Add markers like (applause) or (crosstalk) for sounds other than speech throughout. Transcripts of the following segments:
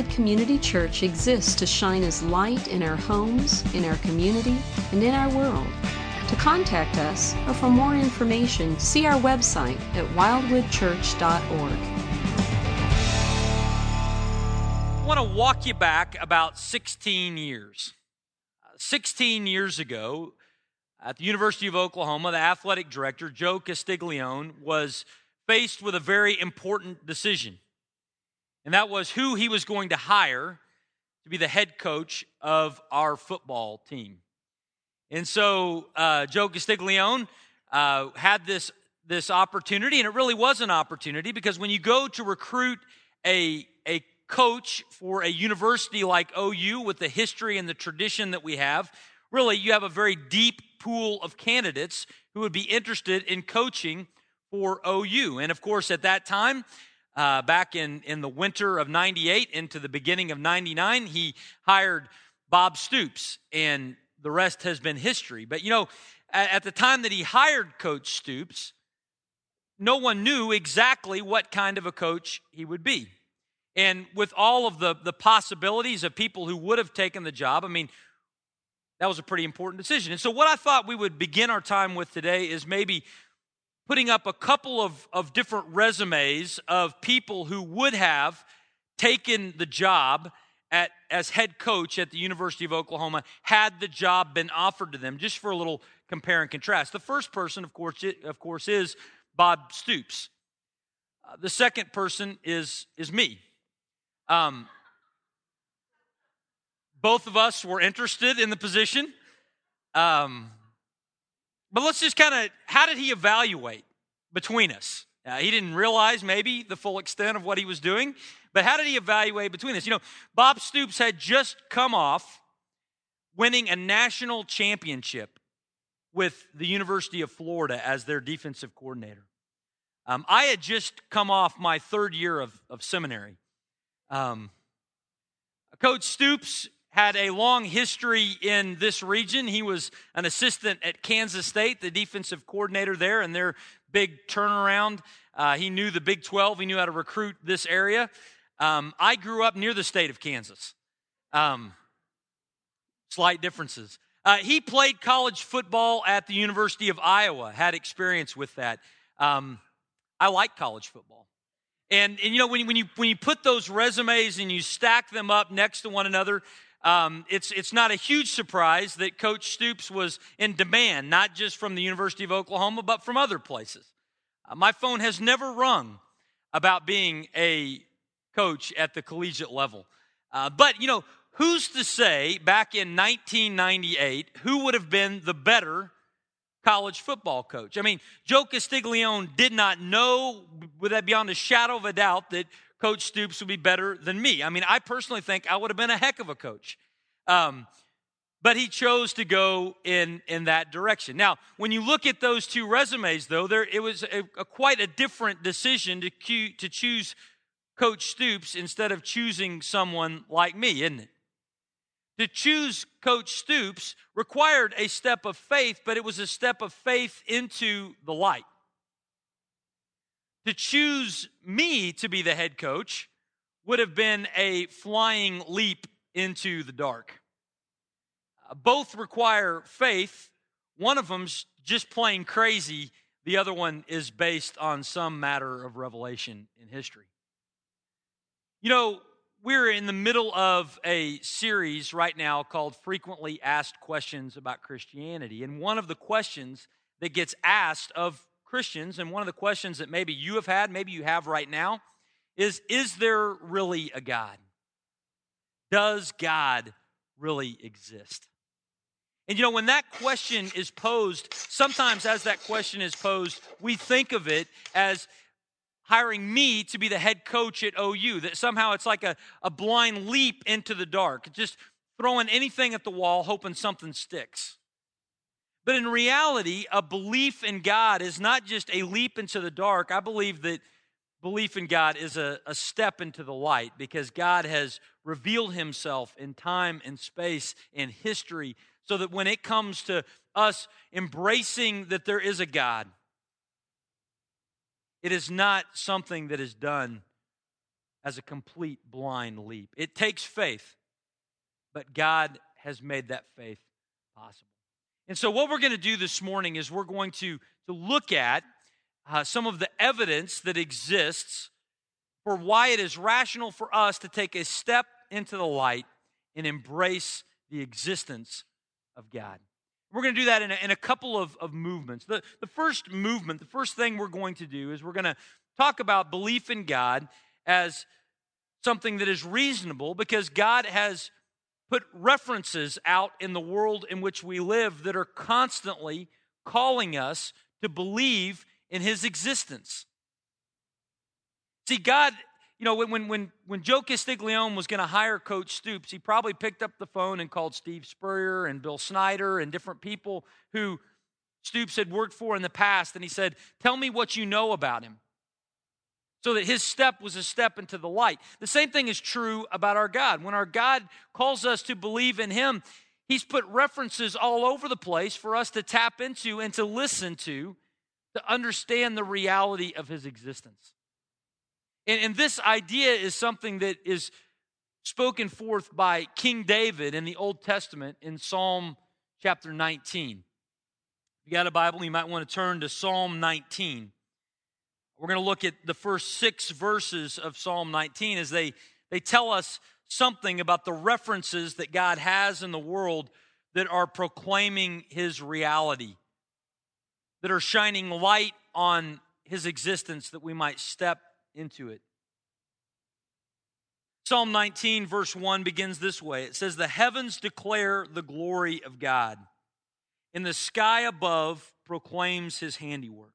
Wildwood Community Church exists to shine as light in our homes, in our community, and in our world. To contact us or for more information, see our website at wildwoodchurch.org. I want to walk you back about 16 years. Uh, 16 years ago, at the University of Oklahoma, the athletic director, Joe Castiglione, was faced with a very important decision. And that was who he was going to hire to be the head coach of our football team. And so uh, Joe Castiglione uh, had this, this opportunity, and it really was an opportunity because when you go to recruit a, a coach for a university like OU with the history and the tradition that we have, really you have a very deep pool of candidates who would be interested in coaching for OU. And of course, at that time, uh, back in, in the winter of 98 into the beginning of 99, he hired Bob Stoops, and the rest has been history. But you know, at, at the time that he hired Coach Stoops, no one knew exactly what kind of a coach he would be. And with all of the, the possibilities of people who would have taken the job, I mean, that was a pretty important decision. And so, what I thought we would begin our time with today is maybe putting up a couple of, of different resumes of people who would have taken the job at, as head coach at the University of Oklahoma had the job been offered to them, just for a little compare and contrast. The first person, of course, of course is Bob Stoops. Uh, the second person is, is me. Um, both of us were interested in the position. Um, but let's just kind of, how did he evaluate between us? Uh, he didn't realize maybe the full extent of what he was doing, but how did he evaluate between us? You know, Bob Stoops had just come off winning a national championship with the University of Florida as their defensive coordinator. Um, I had just come off my third year of, of seminary. Um, Coach Stoops had a long history in this region. He was an assistant at Kansas State, the defensive coordinator there, and their big turnaround. Uh, he knew the Big 12, he knew how to recruit this area. Um, I grew up near the state of Kansas. Um, slight differences. Uh, he played college football at the University of Iowa, had experience with that. Um, I like college football. And, and you know, when when, you, when you put those resumes and you stack them up next to one another, um, it's, it's not a huge surprise that Coach Stoops was in demand, not just from the University of Oklahoma, but from other places. Uh, my phone has never rung about being a coach at the collegiate level. Uh, but, you know, who's to say back in 1998 who would have been the better college football coach? I mean, Joe Castiglione did not know, with that beyond a shadow of a doubt, that Coach Stoops would be better than me. I mean, I personally think I would have been a heck of a coach. Um, but he chose to go in in that direction. Now, when you look at those two resumes, though, there it was a, a quite a different decision to to choose Coach Stoops instead of choosing someone like me, isn't it? To choose Coach Stoops required a step of faith, but it was a step of faith into the light to choose me to be the head coach would have been a flying leap into the dark. Uh, both require faith. One of them's just plain crazy, the other one is based on some matter of revelation in history. You know, we're in the middle of a series right now called Frequently Asked Questions About Christianity. And one of the questions that gets asked of Christians, and one of the questions that maybe you have had, maybe you have right now, is Is there really a God? Does God really exist? And you know, when that question is posed, sometimes as that question is posed, we think of it as hiring me to be the head coach at OU, that somehow it's like a, a blind leap into the dark, just throwing anything at the wall, hoping something sticks. But in reality, a belief in God is not just a leap into the dark. I believe that belief in God is a, a step into the light because God has revealed himself in time and space and history so that when it comes to us embracing that there is a God, it is not something that is done as a complete blind leap. It takes faith, but God has made that faith possible. And so, what we're going to do this morning is we're going to, to look at uh, some of the evidence that exists for why it is rational for us to take a step into the light and embrace the existence of God. We're going to do that in a, in a couple of, of movements. The, the first movement, the first thing we're going to do is we're going to talk about belief in God as something that is reasonable because God has put references out in the world in which we live that are constantly calling us to believe in his existence. See, God, you know, when, when, when Joe Castiglione was going to hire Coach Stoops, he probably picked up the phone and called Steve Spurrier and Bill Snyder and different people who Stoops had worked for in the past. And he said, Tell me what you know about him so that his step was a step into the light. The same thing is true about our God. When our God calls us to believe in him, he's put references all over the place for us to tap into and to listen to to understand the reality of his existence. And, and this idea is something that is spoken forth by King David in the Old Testament in Psalm chapter 19. If you got a Bible, you might want to turn to Psalm 19. We're going to look at the first six verses of Psalm 19 as they, they tell us something about the references that God has in the world that are proclaiming his reality, that are shining light on his existence that we might step into it. Psalm 19, verse 1 begins this way it says, The heavens declare the glory of God, and the sky above proclaims his handiwork.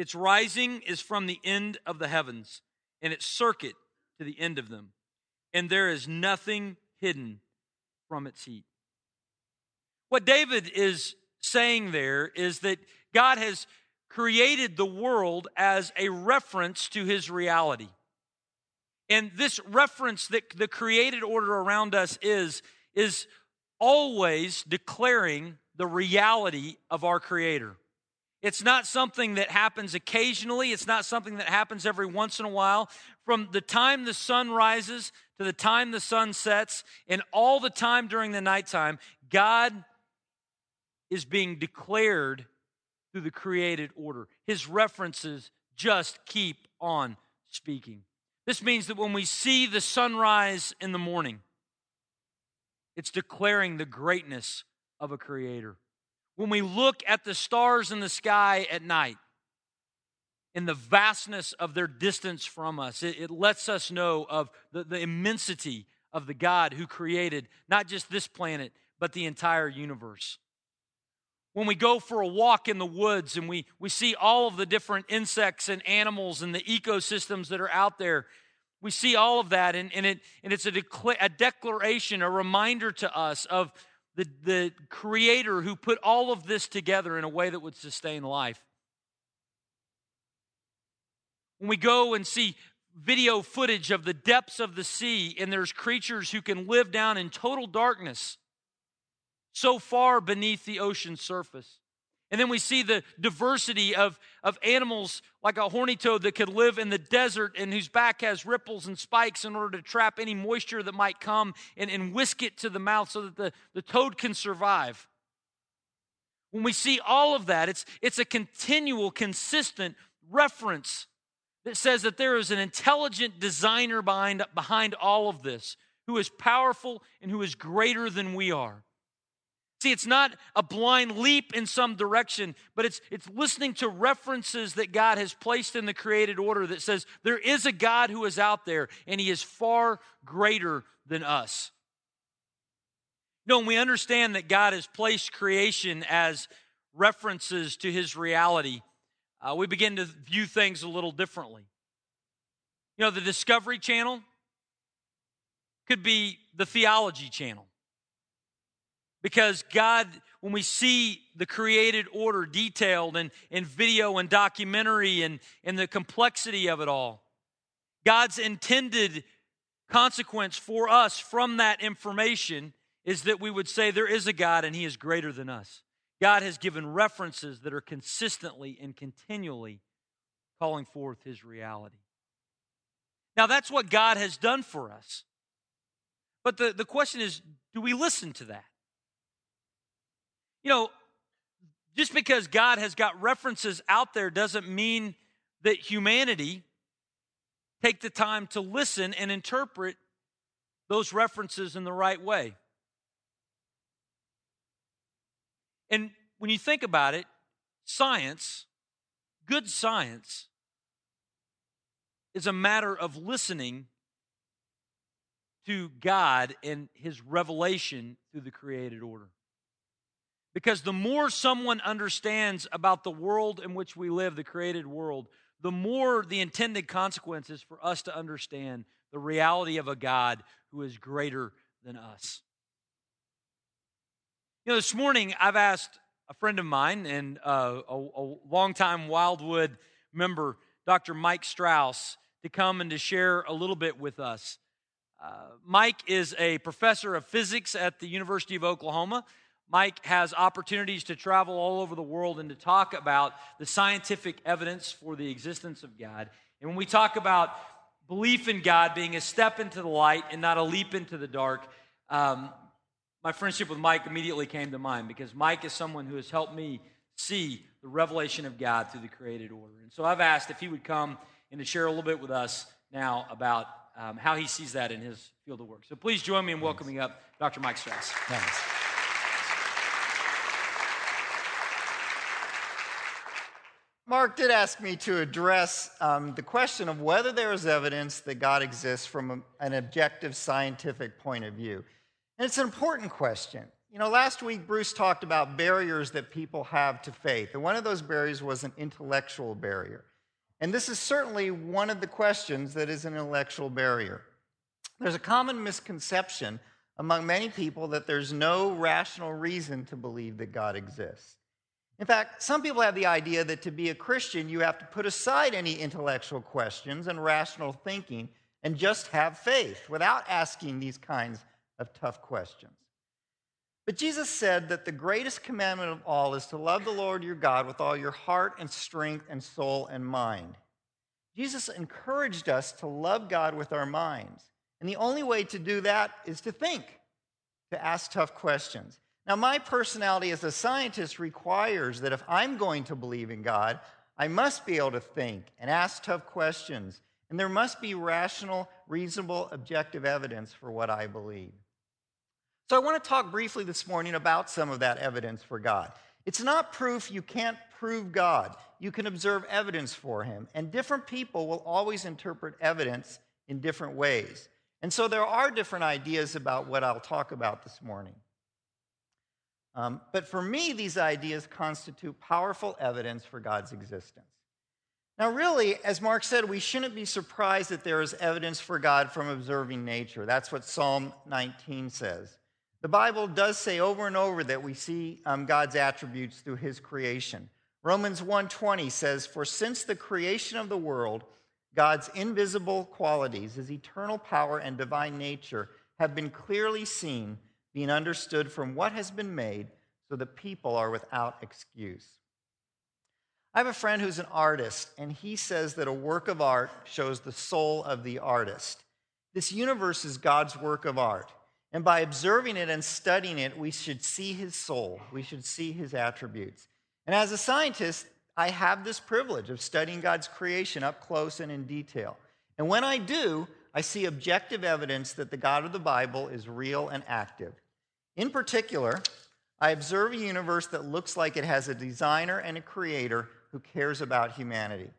Its rising is from the end of the heavens, and its circuit to the end of them. And there is nothing hidden from its heat. What David is saying there is that God has created the world as a reference to his reality. And this reference that the created order around us is, is always declaring the reality of our Creator. It's not something that happens occasionally. It's not something that happens every once in a while. From the time the sun rises to the time the sun sets, and all the time during the nighttime, God is being declared through the created order. His references just keep on speaking. This means that when we see the sunrise in the morning, it's declaring the greatness of a creator when we look at the stars in the sky at night, in the vastness of their distance from us, it, it lets us know of the, the immensity of the God who created not just this planet, but the entire universe. When we go for a walk in the woods and we, we see all of the different insects and animals and the ecosystems that are out there, we see all of that, and, and, it, and it's a, decla- a declaration, a reminder to us of the, the creator who put all of this together in a way that would sustain life. When we go and see video footage of the depths of the sea, and there's creatures who can live down in total darkness, so far beneath the ocean surface. And then we see the diversity of, of animals like a horny toad that could live in the desert and whose back has ripples and spikes in order to trap any moisture that might come and, and whisk it to the mouth so that the, the toad can survive. When we see all of that, it's, it's a continual, consistent reference that says that there is an intelligent designer behind, behind all of this who is powerful and who is greater than we are. See, it's not a blind leap in some direction, but it's, it's listening to references that God has placed in the created order that says there is a God who is out there and he is far greater than us. Know, when we understand that God has placed creation as references to his reality, uh, we begin to view things a little differently. You know, the Discovery Channel could be the theology channel. Because God, when we see the created order detailed in, in video and documentary and, and the complexity of it all, God's intended consequence for us from that information is that we would say there is a God and he is greater than us. God has given references that are consistently and continually calling forth his reality. Now, that's what God has done for us. But the, the question is do we listen to that? You know, just because God has got references out there doesn't mean that humanity take the time to listen and interpret those references in the right way. And when you think about it, science, good science, is a matter of listening to God and His revelation through the created order. Because the more someone understands about the world in which we live, the created world, the more the intended consequences for us to understand the reality of a God who is greater than us. You know, this morning I've asked a friend of mine and uh, a, a longtime Wildwood member, Dr. Mike Strauss, to come and to share a little bit with us. Uh, Mike is a professor of physics at the University of Oklahoma. Mike has opportunities to travel all over the world and to talk about the scientific evidence for the existence of God. And when we talk about belief in God being a step into the light and not a leap into the dark, um, my friendship with Mike immediately came to mind because Mike is someone who has helped me see the revelation of God through the created order. And so I've asked if he would come and to share a little bit with us now about um, how he sees that in his field of work. So please join me in welcoming up Dr. Mike Strauss. Thanks. Mark did ask me to address um, the question of whether there is evidence that God exists from a, an objective scientific point of view. And it's an important question. You know, last week Bruce talked about barriers that people have to faith, and one of those barriers was an intellectual barrier. And this is certainly one of the questions that is an intellectual barrier. There's a common misconception among many people that there's no rational reason to believe that God exists. In fact, some people have the idea that to be a Christian, you have to put aside any intellectual questions and rational thinking and just have faith without asking these kinds of tough questions. But Jesus said that the greatest commandment of all is to love the Lord your God with all your heart and strength and soul and mind. Jesus encouraged us to love God with our minds. And the only way to do that is to think, to ask tough questions. Now, my personality as a scientist requires that if I'm going to believe in God, I must be able to think and ask tough questions, and there must be rational, reasonable, objective evidence for what I believe. So, I want to talk briefly this morning about some of that evidence for God. It's not proof you can't prove God, you can observe evidence for Him, and different people will always interpret evidence in different ways. And so, there are different ideas about what I'll talk about this morning. Um, but for me, these ideas constitute powerful evidence for God's existence. Now, really, as Mark said, we shouldn't be surprised that there is evidence for God from observing nature. That's what Psalm 19 says. The Bible does say over and over that we see um, God's attributes through his creation. Romans 1:20 says, "For since the creation of the world, God's invisible qualities, his eternal power and divine nature have been clearly seen, being understood from what has been made, so that people are without excuse. I have a friend who's an artist, and he says that a work of art shows the soul of the artist. This universe is God's work of art. And by observing it and studying it, we should see his soul, we should see his attributes. And as a scientist, I have this privilege of studying God's creation up close and in detail. And when I do, I see objective evidence that the God of the Bible is real and active. In particular, I observe a universe that looks like it has a designer and a creator who cares about humanity.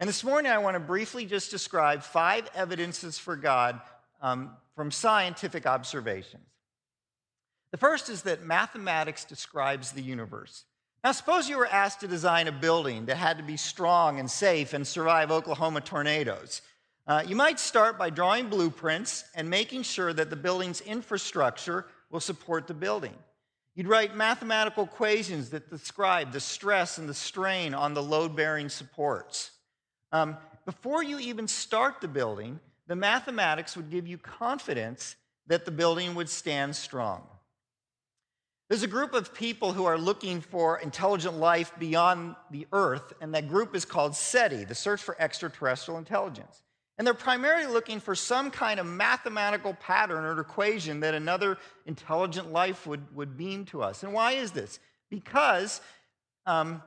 And this morning, I want to briefly just describe five evidences for God um, from scientific observations. The first is that mathematics describes the universe. Now, suppose you were asked to design a building that had to be strong and safe and survive Oklahoma tornadoes. Uh, you might start by drawing blueprints and making sure that the building's infrastructure will support the building. You'd write mathematical equations that describe the stress and the strain on the load bearing supports. Um, before you even start the building, the mathematics would give you confidence that the building would stand strong. There's a group of people who are looking for intelligent life beyond the Earth, and that group is called SETI, the Search for Extraterrestrial Intelligence. And they're primarily looking for some kind of mathematical pattern or equation that another intelligent life would, would beam to us. And why is this? Because um,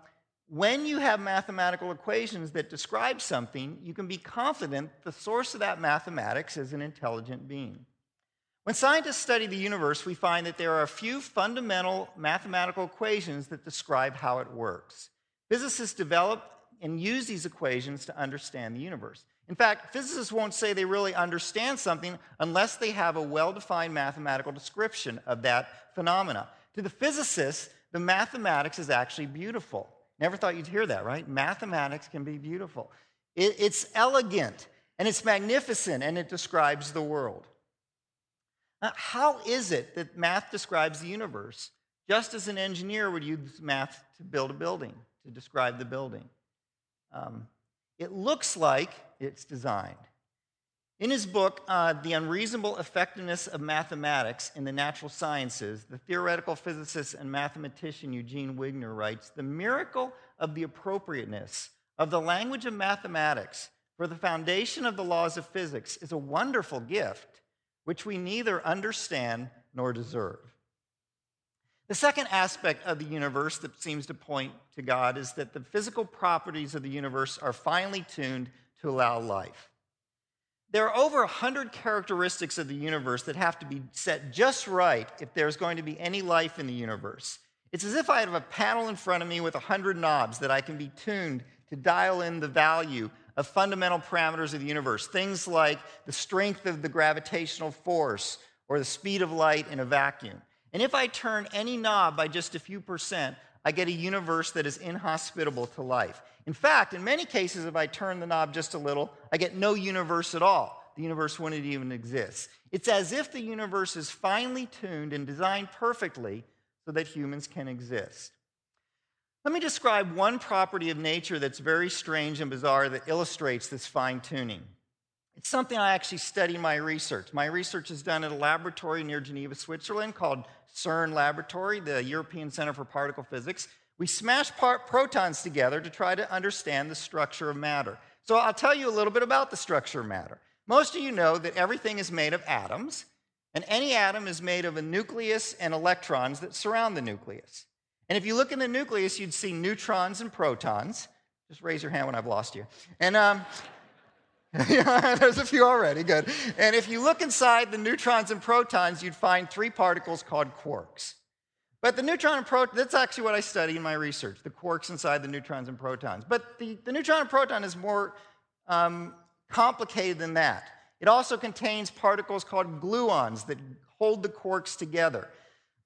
when you have mathematical equations that describe something, you can be confident the source of that mathematics is an intelligent being. When scientists study the universe, we find that there are a few fundamental mathematical equations that describe how it works. Physicists develop and use these equations to understand the universe. In fact, physicists won't say they really understand something unless they have a well defined mathematical description of that phenomena. To the physicists, the mathematics is actually beautiful. Never thought you'd hear that, right? Mathematics can be beautiful. It, it's elegant and it's magnificent and it describes the world. Now, how is it that math describes the universe, just as an engineer would use math to build a building, to describe the building? Um, it looks like it's designed. In his book, uh, The Unreasonable Effectiveness of Mathematics in the Natural Sciences, the theoretical physicist and mathematician Eugene Wigner writes The miracle of the appropriateness of the language of mathematics for the foundation of the laws of physics is a wonderful gift which we neither understand nor deserve. The second aspect of the universe that seems to point to God is that the physical properties of the universe are finely tuned to allow life. There are over 100 characteristics of the universe that have to be set just right if there's going to be any life in the universe. It's as if I have a panel in front of me with 100 knobs that I can be tuned to dial in the value of fundamental parameters of the universe, things like the strength of the gravitational force or the speed of light in a vacuum. And if I turn any knob by just a few percent, I get a universe that is inhospitable to life. In fact, in many cases, if I turn the knob just a little, I get no universe at all. The universe wouldn't even exist. It's as if the universe is finely tuned and designed perfectly so that humans can exist. Let me describe one property of nature that's very strange and bizarre that illustrates this fine tuning. It's something I actually study in my research. My research is done at a laboratory near Geneva, Switzerland called CERN Laboratory, the European Center for Particle Physics. We smash protons together to try to understand the structure of matter. So I'll tell you a little bit about the structure of matter. Most of you know that everything is made of atoms, and any atom is made of a nucleus and electrons that surround the nucleus. And if you look in the nucleus, you'd see neutrons and protons. Just raise your hand when I've lost you. And um, (laughs) there's a few already, good. And if you look inside the neutrons and protons, you'd find three particles called quarks. But the neutron and proton, that's actually what I study in my research, the quarks inside the neutrons and protons. But the, the neutron and proton is more um, complicated than that. It also contains particles called gluons that hold the quarks together.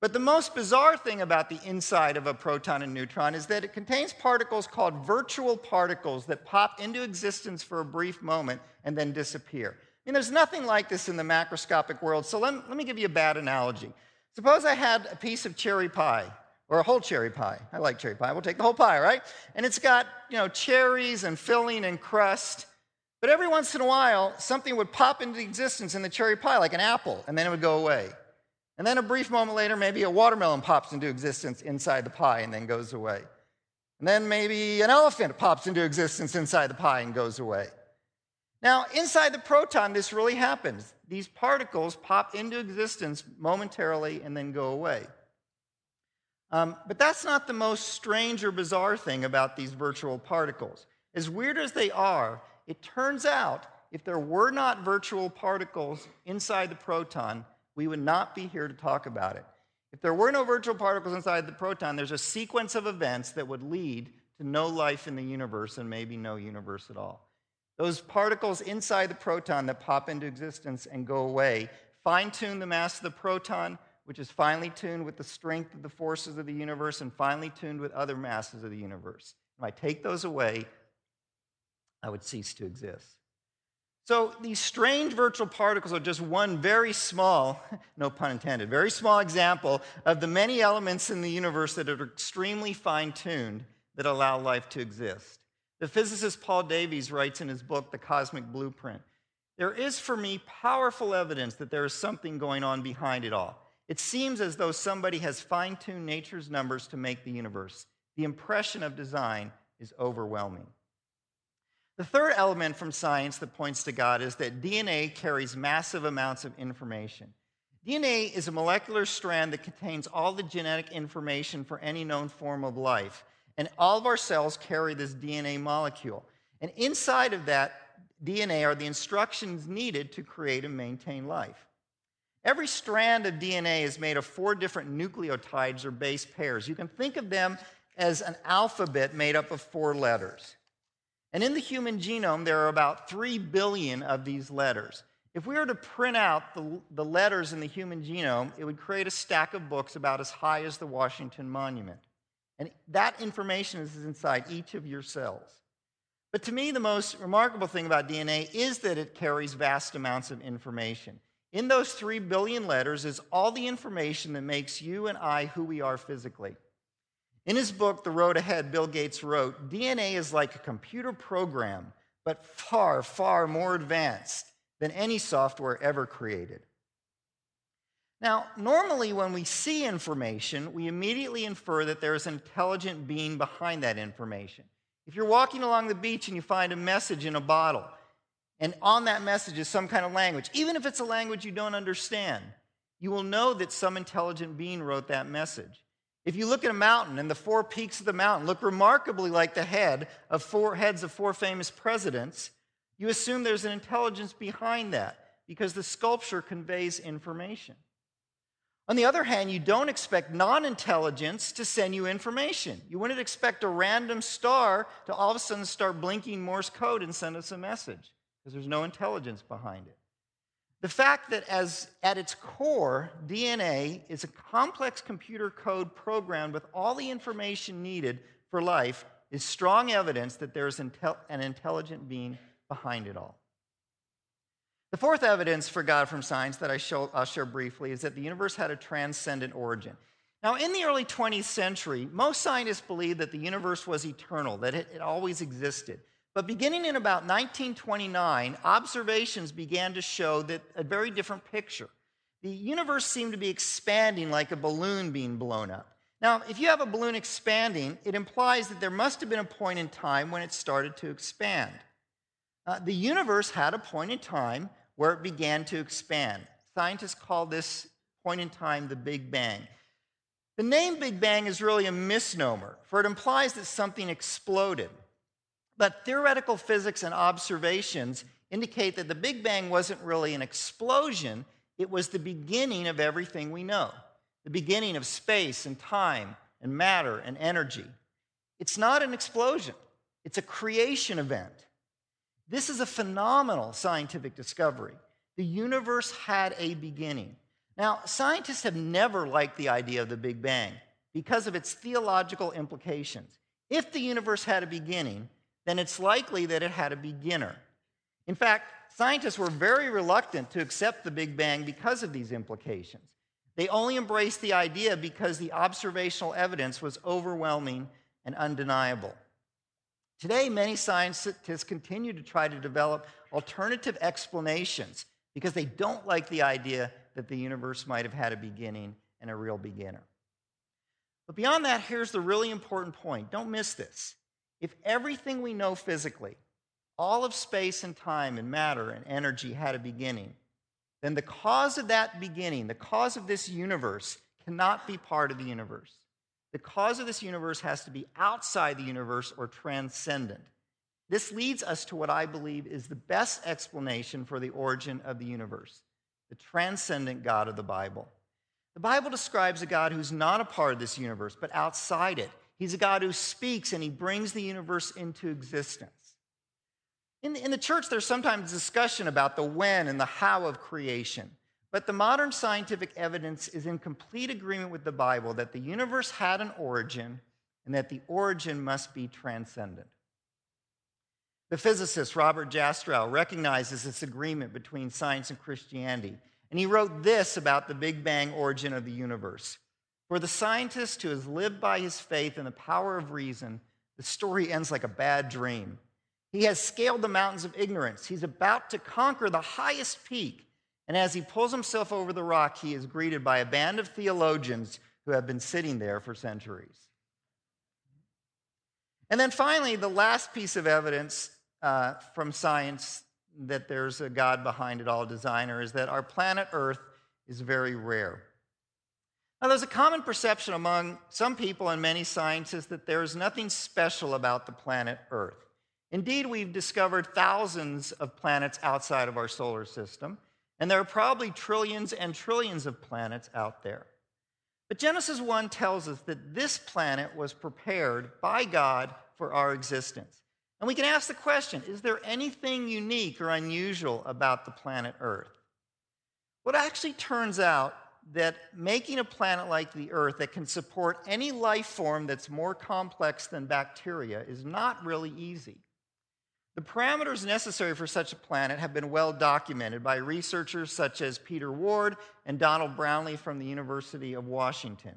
But the most bizarre thing about the inside of a proton and neutron is that it contains particles called virtual particles that pop into existence for a brief moment and then disappear. I mean, there's nothing like this in the macroscopic world, so let, let me give you a bad analogy. Suppose I had a piece of cherry pie, or a whole cherry pie. I like cherry pie. We'll take the whole pie, right? And it's got, you know, cherries and filling and crust. But every once in a while, something would pop into existence in the cherry pie, like an apple, and then it would go away. And then a brief moment later, maybe a watermelon pops into existence inside the pie and then goes away. And then maybe an elephant pops into existence inside the pie and goes away. Now, inside the proton, this really happens. These particles pop into existence momentarily and then go away. Um, but that's not the most strange or bizarre thing about these virtual particles. As weird as they are, it turns out if there were not virtual particles inside the proton, we would not be here to talk about it. If there were no virtual particles inside the proton, there's a sequence of events that would lead to no life in the universe and maybe no universe at all. Those particles inside the proton that pop into existence and go away fine tune the mass of the proton, which is finely tuned with the strength of the forces of the universe and finely tuned with other masses of the universe. If I take those away, I would cease to exist. So these strange virtual particles are just one very small, (laughs) no pun intended, very small example of the many elements in the universe that are extremely fine tuned that allow life to exist. The physicist Paul Davies writes in his book, The Cosmic Blueprint There is for me powerful evidence that there is something going on behind it all. It seems as though somebody has fine tuned nature's numbers to make the universe. The impression of design is overwhelming. The third element from science that points to God is that DNA carries massive amounts of information. DNA is a molecular strand that contains all the genetic information for any known form of life. And all of our cells carry this DNA molecule. And inside of that DNA are the instructions needed to create and maintain life. Every strand of DNA is made of four different nucleotides or base pairs. You can think of them as an alphabet made up of four letters. And in the human genome, there are about 3 billion of these letters. If we were to print out the, the letters in the human genome, it would create a stack of books about as high as the Washington Monument. And that information is inside each of your cells. But to me, the most remarkable thing about DNA is that it carries vast amounts of information. In those 3 billion letters is all the information that makes you and I who we are physically. In his book, The Road Ahead, Bill Gates wrote DNA is like a computer program, but far, far more advanced than any software ever created. Now, normally when we see information, we immediately infer that there is an intelligent being behind that information. If you're walking along the beach and you find a message in a bottle, and on that message is some kind of language, even if it's a language you don't understand, you will know that some intelligent being wrote that message. If you look at a mountain and the four peaks of the mountain look remarkably like the head of four heads of four famous presidents, you assume there's an intelligence behind that because the sculpture conveys information. On the other hand, you don't expect non intelligence to send you information. You wouldn't expect a random star to all of a sudden start blinking Morse code and send us a message because there's no intelligence behind it. The fact that, as at its core, DNA is a complex computer code programmed with all the information needed for life is strong evidence that there is an intelligent being behind it all. The fourth evidence for God from science that I show, I'll share briefly is that the universe had a transcendent origin. Now, in the early 20th century, most scientists believed that the universe was eternal, that it, it always existed. But beginning in about 1929, observations began to show that a very different picture. The universe seemed to be expanding like a balloon being blown up. Now, if you have a balloon expanding, it implies that there must have been a point in time when it started to expand. Uh, the universe had a point in time where it began to expand. Scientists call this point in time the Big Bang. The name Big Bang is really a misnomer, for it implies that something exploded. But theoretical physics and observations indicate that the Big Bang wasn't really an explosion, it was the beginning of everything we know, the beginning of space and time and matter and energy. It's not an explosion, it's a creation event. This is a phenomenal scientific discovery. The universe had a beginning. Now, scientists have never liked the idea of the Big Bang because of its theological implications. If the universe had a beginning, then it's likely that it had a beginner. In fact, scientists were very reluctant to accept the Big Bang because of these implications. They only embraced the idea because the observational evidence was overwhelming and undeniable. Today, many scientists continue to try to develop alternative explanations because they don't like the idea that the universe might have had a beginning and a real beginner. But beyond that, here's the really important point. Don't miss this. If everything we know physically, all of space and time and matter and energy had a beginning, then the cause of that beginning, the cause of this universe, cannot be part of the universe. The cause of this universe has to be outside the universe or transcendent. This leads us to what I believe is the best explanation for the origin of the universe the transcendent God of the Bible. The Bible describes a God who's not a part of this universe, but outside it. He's a God who speaks and he brings the universe into existence. In the, in the church, there's sometimes discussion about the when and the how of creation. But the modern scientific evidence is in complete agreement with the Bible that the universe had an origin and that the origin must be transcendent. The physicist Robert Jastrow recognizes this agreement between science and Christianity, and he wrote this about the Big Bang origin of the universe. For the scientist who has lived by his faith in the power of reason, the story ends like a bad dream. He has scaled the mountains of ignorance. He's about to conquer the highest peak. And as he pulls himself over the rock, he is greeted by a band of theologians who have been sitting there for centuries. And then finally, the last piece of evidence uh, from science that there's a God behind it all, designer, is that our planet Earth is very rare. Now, there's a common perception among some people and many scientists that there is nothing special about the planet Earth. Indeed, we've discovered thousands of planets outside of our solar system, and there are probably trillions and trillions of planets out there. But Genesis 1 tells us that this planet was prepared by God for our existence. And we can ask the question is there anything unique or unusual about the planet Earth? It actually turns out that making a planet like the Earth that can support any life form that's more complex than bacteria is not really easy. The parameters necessary for such a planet have been well documented by researchers such as Peter Ward and Donald Brownlee from the University of Washington.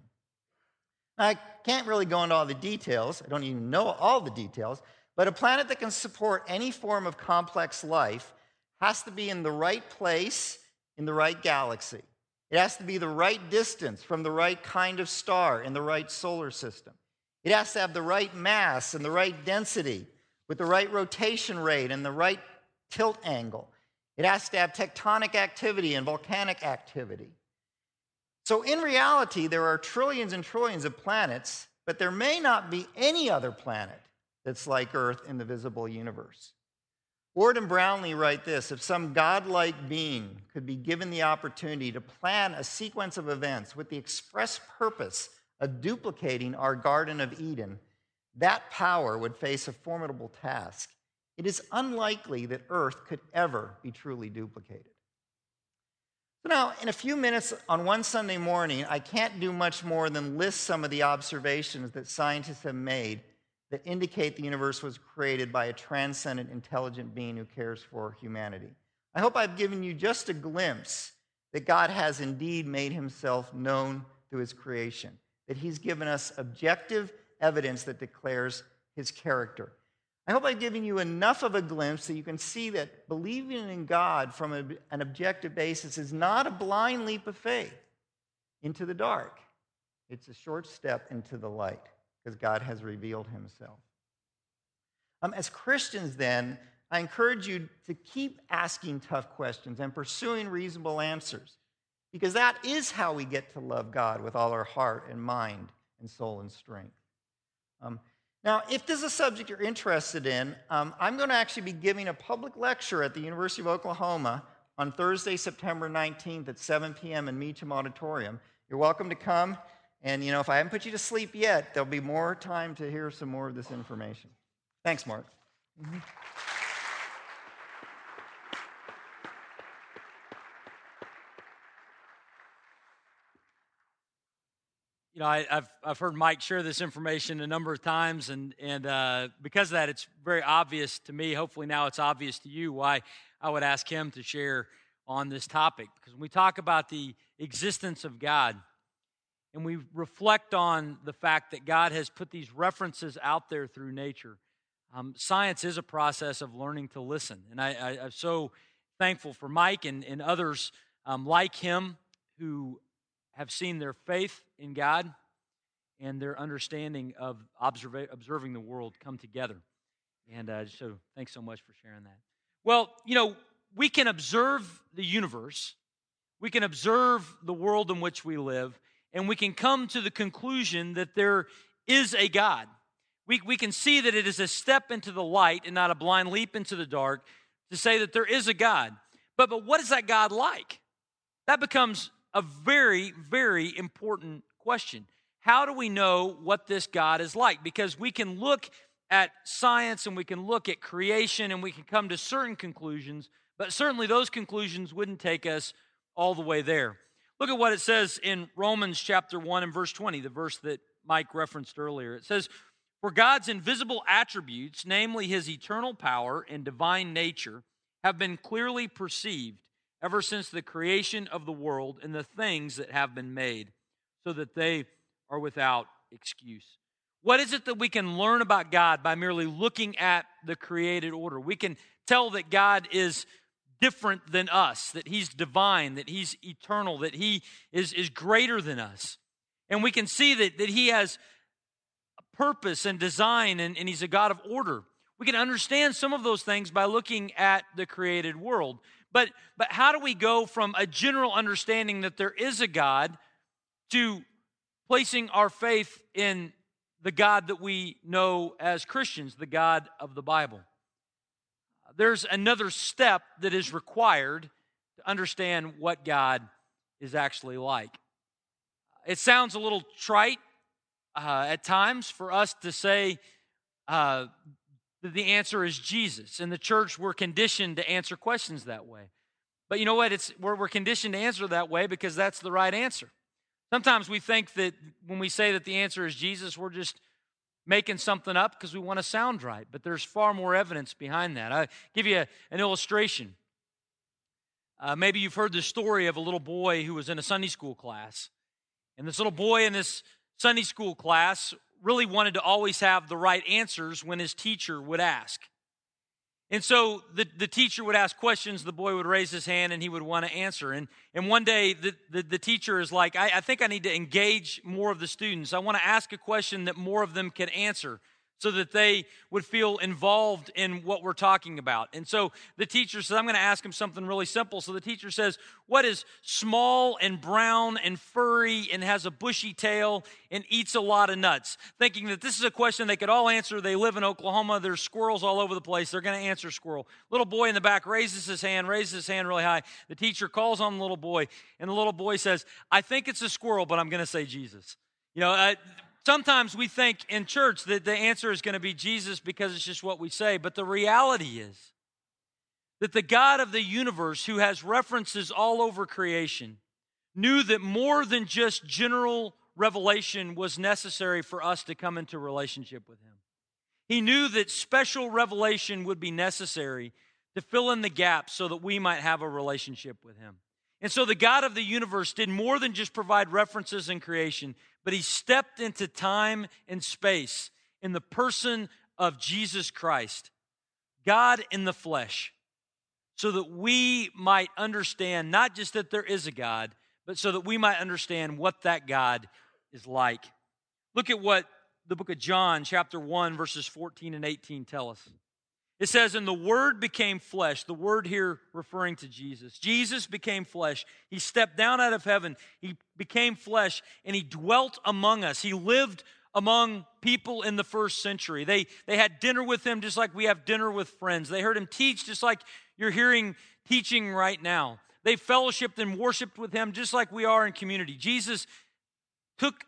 I can't really go into all the details, I don't even know all the details, but a planet that can support any form of complex life has to be in the right place in the right galaxy. It has to be the right distance from the right kind of star in the right solar system. It has to have the right mass and the right density with the right rotation rate and the right tilt angle. It has to have tectonic activity and volcanic activity. So, in reality, there are trillions and trillions of planets, but there may not be any other planet that's like Earth in the visible universe. Ward and Brownlee write this If some godlike being could be given the opportunity to plan a sequence of events with the express purpose of duplicating our Garden of Eden, that power would face a formidable task. It is unlikely that Earth could ever be truly duplicated. So, now, in a few minutes on one Sunday morning, I can't do much more than list some of the observations that scientists have made that indicate the universe was created by a transcendent, intelligent being who cares for humanity. I hope I've given you just a glimpse that God has indeed made himself known through his creation, that he's given us objective evidence that declares his character. I hope I've given you enough of a glimpse that you can see that believing in God from a, an objective basis is not a blind leap of faith into the dark. It's a short step into the light because God has revealed himself. Um, as Christians, then, I encourage you to keep asking tough questions and pursuing reasonable answers because that is how we get to love God with all our heart and mind and soul and strength. Um, now, if this is a subject you're interested in, um, I'm going to actually be giving a public lecture at the University of Oklahoma on Thursday, September 19th at 7 p.m. in Meacham Auditorium. You're welcome to come. And, you know, if I haven't put you to sleep yet, there'll be more time to hear some more of this information. Thanks, Mark. Mm-hmm. you know, I, have I've heard Mike share this information a number of times, and and uh, because of that, it's very obvious to me. Hopefully, now it's obvious to you why I would ask him to share on this topic. Because when we talk about the existence of God, and we reflect on the fact that God has put these references out there through nature, um, science is a process of learning to listen, and I, am so thankful for Mike and and others um, like him who have seen their faith in God and their understanding of observa- observing the world come together. And uh, so, thanks so much for sharing that. Well, you know, we can observe the universe, we can observe the world in which we live, and we can come to the conclusion that there is a God. We, we can see that it is a step into the light and not a blind leap into the dark to say that there is a God. But, but what is that God like? That becomes a very, very important question. How do we know what this God is like? Because we can look at science and we can look at creation and we can come to certain conclusions, but certainly those conclusions wouldn't take us all the way there. Look at what it says in Romans chapter 1 and verse 20, the verse that Mike referenced earlier. It says, For God's invisible attributes, namely his eternal power and divine nature, have been clearly perceived ever since the creation of the world and the things that have been made, so that they are without excuse. What is it that we can learn about God by merely looking at the created order? We can tell that God is different than us, that He's divine, that He's eternal, that He is, is greater than us. And we can see that, that He has a purpose and design, and, and He's a God of order. We can understand some of those things by looking at the created world. But, but how do we go from a general understanding that there is a God to placing our faith in the God that we know as Christians, the God of the Bible? There's another step that is required to understand what God is actually like. It sounds a little trite uh, at times for us to say uh, that the answer is Jesus. In the church, we're conditioned to answer questions that way. But you know what? It's, we're, we're conditioned to answer that way because that's the right answer. Sometimes we think that when we say that the answer is Jesus, we're just making something up because we want to sound right. But there's far more evidence behind that. I'll give you a, an illustration. Uh, maybe you've heard the story of a little boy who was in a Sunday school class. And this little boy in this Sunday school class really wanted to always have the right answers when his teacher would ask. And so the, the teacher would ask questions, the boy would raise his hand and he would want to answer. And, and one day the, the, the teacher is like, I, I think I need to engage more of the students. I want to ask a question that more of them can answer so that they would feel involved in what we're talking about. And so the teacher says, I'm going to ask him something really simple. So the teacher says, What is small and brown and furry and has a bushy tail and eats a lot of nuts? Thinking that this is a question they could all answer. They live in Oklahoma, there's squirrels all over the place. They're going to answer squirrel. Little boy in the back raises his hand, raises his hand really high. The teacher calls on the little boy, and the little boy says, I think it's a squirrel, but I'm going to say Jesus. You know, uh, Sometimes we think in church that the answer is going to be Jesus because it's just what we say, but the reality is that the God of the universe, who has references all over creation, knew that more than just general revelation was necessary for us to come into relationship with Him. He knew that special revelation would be necessary to fill in the gaps so that we might have a relationship with Him. And so the God of the universe did more than just provide references in creation, but he stepped into time and space in the person of Jesus Christ, God in the flesh, so that we might understand not just that there is a God, but so that we might understand what that God is like. Look at what the book of John, chapter 1, verses 14 and 18 tell us. It says, And the Word became flesh, the Word here referring to Jesus. Jesus became flesh. He stepped down out of heaven. He became flesh, and He dwelt among us. He lived among people in the first century. They, they had dinner with Him just like we have dinner with friends. They heard Him teach just like you're hearing teaching right now. They fellowshipped and worshiped with Him just like we are in community. Jesus took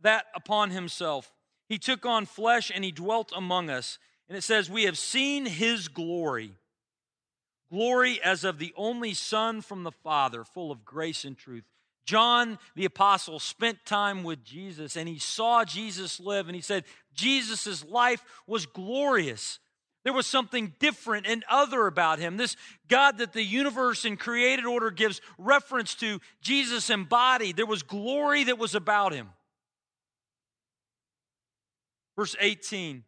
that upon Himself. He took on flesh and He dwelt among us. And it says, We have seen his glory, glory as of the only Son from the Father, full of grace and truth. John the Apostle spent time with Jesus and he saw Jesus live, and he said, Jesus' life was glorious. There was something different and other about him. This God that the universe and created order gives reference to, Jesus embodied. There was glory that was about him. Verse 18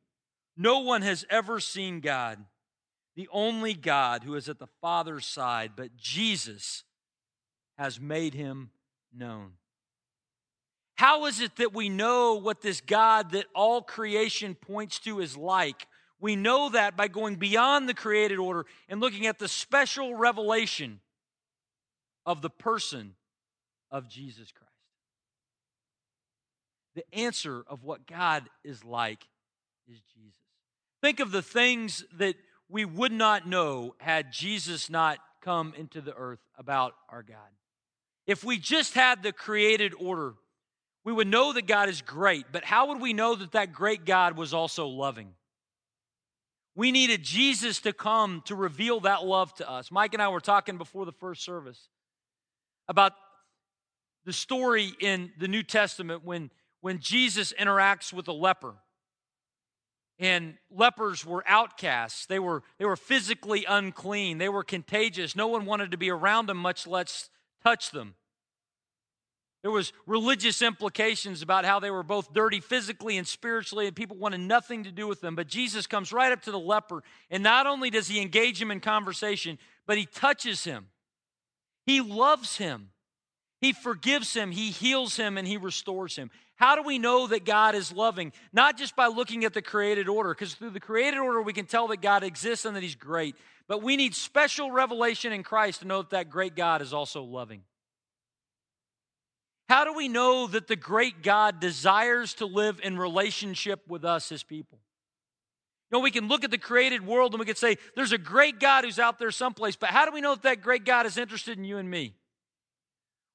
no one has ever seen God, the only God who is at the Father's side, but Jesus has made him known. How is it that we know what this God that all creation points to is like? We know that by going beyond the created order and looking at the special revelation of the person of Jesus Christ. The answer of what God is like is Jesus. Think of the things that we would not know had Jesus not come into the earth about our God. If we just had the created order, we would know that God is great, but how would we know that that great God was also loving? We needed Jesus to come to reveal that love to us. Mike and I were talking before the first service about the story in the New Testament when, when Jesus interacts with a leper. And lepers were outcasts. They were, they were physically unclean. They were contagious. No one wanted to be around them, much less touch them. There was religious implications about how they were both dirty physically and spiritually, and people wanted nothing to do with them. But Jesus comes right up to the leper, and not only does he engage him in conversation, but he touches him. He loves him. He forgives him, he heals him, and he restores him. How do we know that God is loving? Not just by looking at the created order, because through the created order we can tell that God exists and that he's great. But we need special revelation in Christ to know that that great God is also loving. How do we know that the great God desires to live in relationship with us, his people? You know, we can look at the created world and we can say, there's a great God who's out there someplace, but how do we know that that great God is interested in you and me?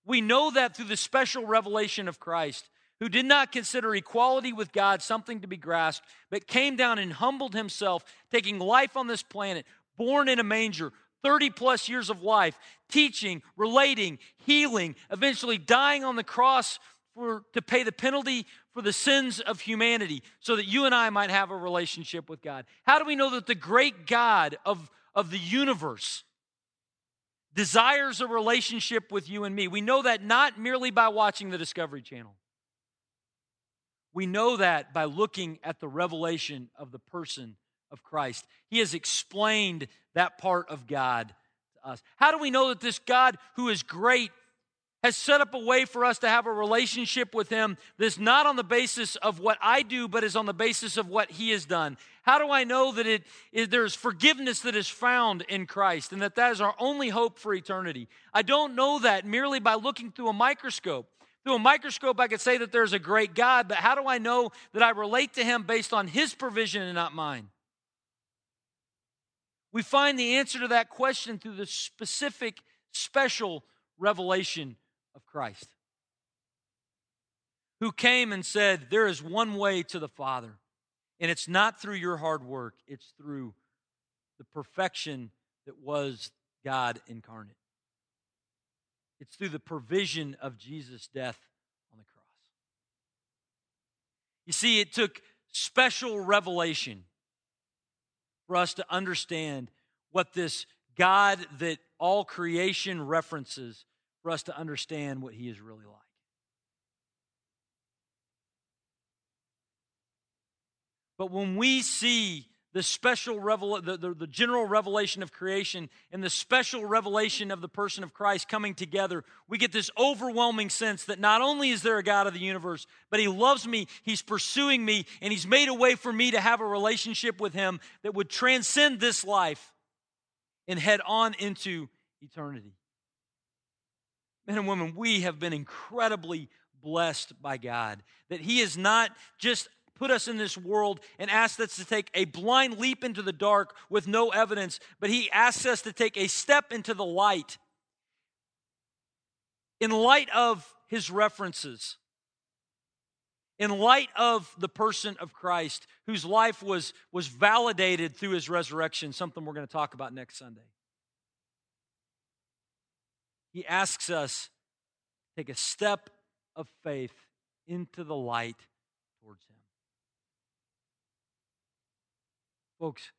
We know that through the special revelation of Christ, who did not consider equality with God something to be grasped, but came down and humbled himself, taking life on this planet, born in a manger, 30 plus years of life, teaching, relating, healing, eventually dying on the cross for, to pay the penalty for the sins of humanity so that you and I might have a relationship with God. How do we know that the great God of, of the universe desires a relationship with you and me? We know that not merely by watching the Discovery Channel. We know that by looking at the revelation of the person of Christ. He has explained that part of God to us. How do we know that this God who is great has set up a way for us to have a relationship with Him that's not on the basis of what I do, but is on the basis of what He has done? How do I know that it is, there's forgiveness that is found in Christ and that that is our only hope for eternity? I don't know that merely by looking through a microscope. Through a microscope, I could say that there's a great God, but how do I know that I relate to Him based on His provision and not mine? We find the answer to that question through the specific, special revelation of Christ, who came and said, There is one way to the Father, and it's not through your hard work, it's through the perfection that was God incarnate. It's through the provision of Jesus' death on the cross. You see, it took special revelation for us to understand what this God that all creation references, for us to understand what he is really like. But when we see the special revel- the, the, the, general revelation of creation and the special revelation of the person of Christ coming together, we get this overwhelming sense that not only is there a God of the universe, but He loves me, He's pursuing me, and He's made a way for me to have a relationship with Him that would transcend this life and head on into eternity. Men and women, we have been incredibly blessed by God. That He is not just put us in this world and asked us to take a blind leap into the dark with no evidence, but He asks us to take a step into the light in light of His references. In light of the person of Christ, whose life was, was validated through his resurrection, something we're going to talk about next Sunday. He asks us to take a step of faith into the light towards him. Folks,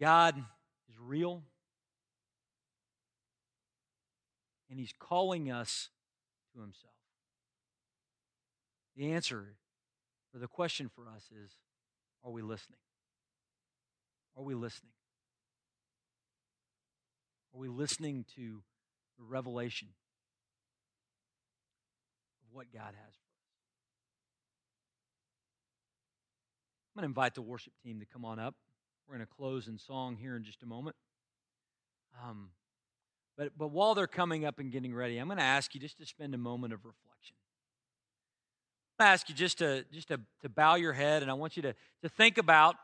God is real, and He's calling us to Himself. The answer or the question for us is are we listening? Are we listening? Are we listening to the revelation of what God has for us? I'm going to invite the worship team to come on up. We're going to close in song here in just a moment. Um, but, but while they're coming up and getting ready, I'm going to ask you just to spend a moment of reflection. I'm going to ask you just to just to, to bow your head, and I want you to, to think about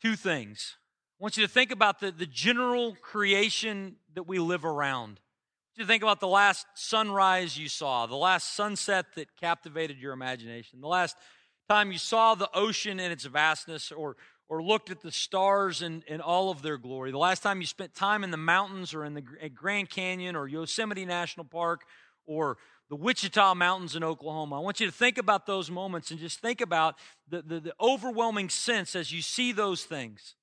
two things. I want you to think about the, the general creation that we live around. You think about the last sunrise you saw, the last sunset that captivated your imagination, the last time you saw the ocean in its vastness or, or looked at the stars in, in all of their glory, the last time you spent time in the mountains or in the Grand Canyon or Yosemite National Park or the Wichita Mountains in Oklahoma. I want you to think about those moments and just think about the, the, the overwhelming sense as you see those things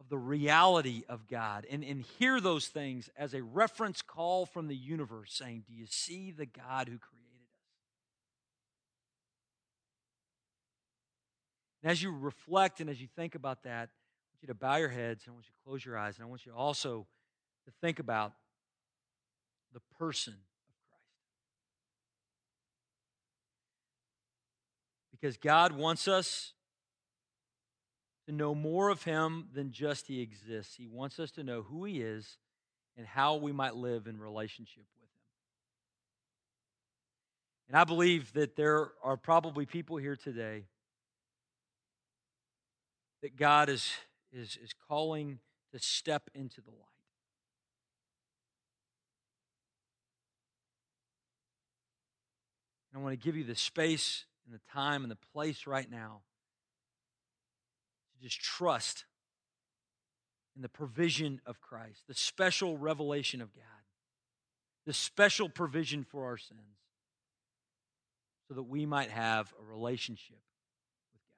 of the reality of God and, and hear those things as a reference call from the universe saying, Do you see the God who created us? And as you reflect and as you think about that, I want you to bow your heads and I want you to close your eyes and I want you also to think about the person of Christ. Because God wants us to know more of Him than just He exists. He wants us to know who He is and how we might live in relationship with Him. And I believe that there are probably people here today that God is, is, is calling to step into the light. And I want to give you the space and the time and the place right now to just trust in the provision of Christ, the special revelation of God, the special provision for our sins, so that we might have a relationship with God.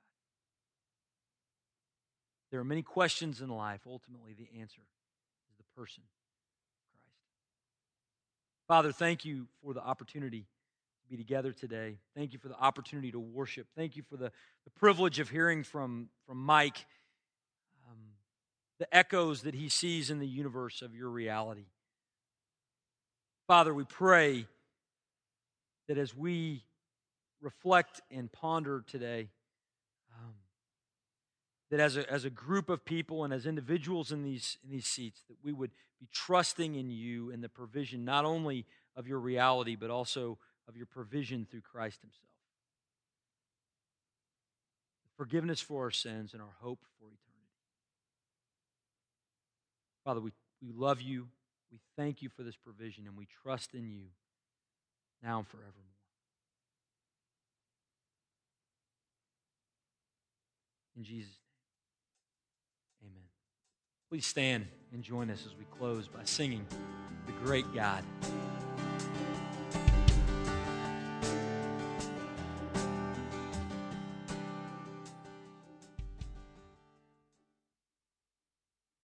There are many questions in life. Ultimately, the answer is the person Christ. Father, thank you for the opportunity to be together today. Thank you for the opportunity to worship. Thank you for the, the privilege of hearing from, from Mike um, the echoes that he sees in the universe of your reality. Father, we pray that as we reflect and ponder today, that as a, as a group of people and as individuals in these, in these seats, that we would be trusting in you and the provision not only of your reality, but also of your provision through Christ Himself. Forgiveness for our sins and our hope for eternity. Father, we, we love you. We thank you for this provision and we trust in you now and forevermore. In Jesus'. Please stand and join us as we close by singing The Great God.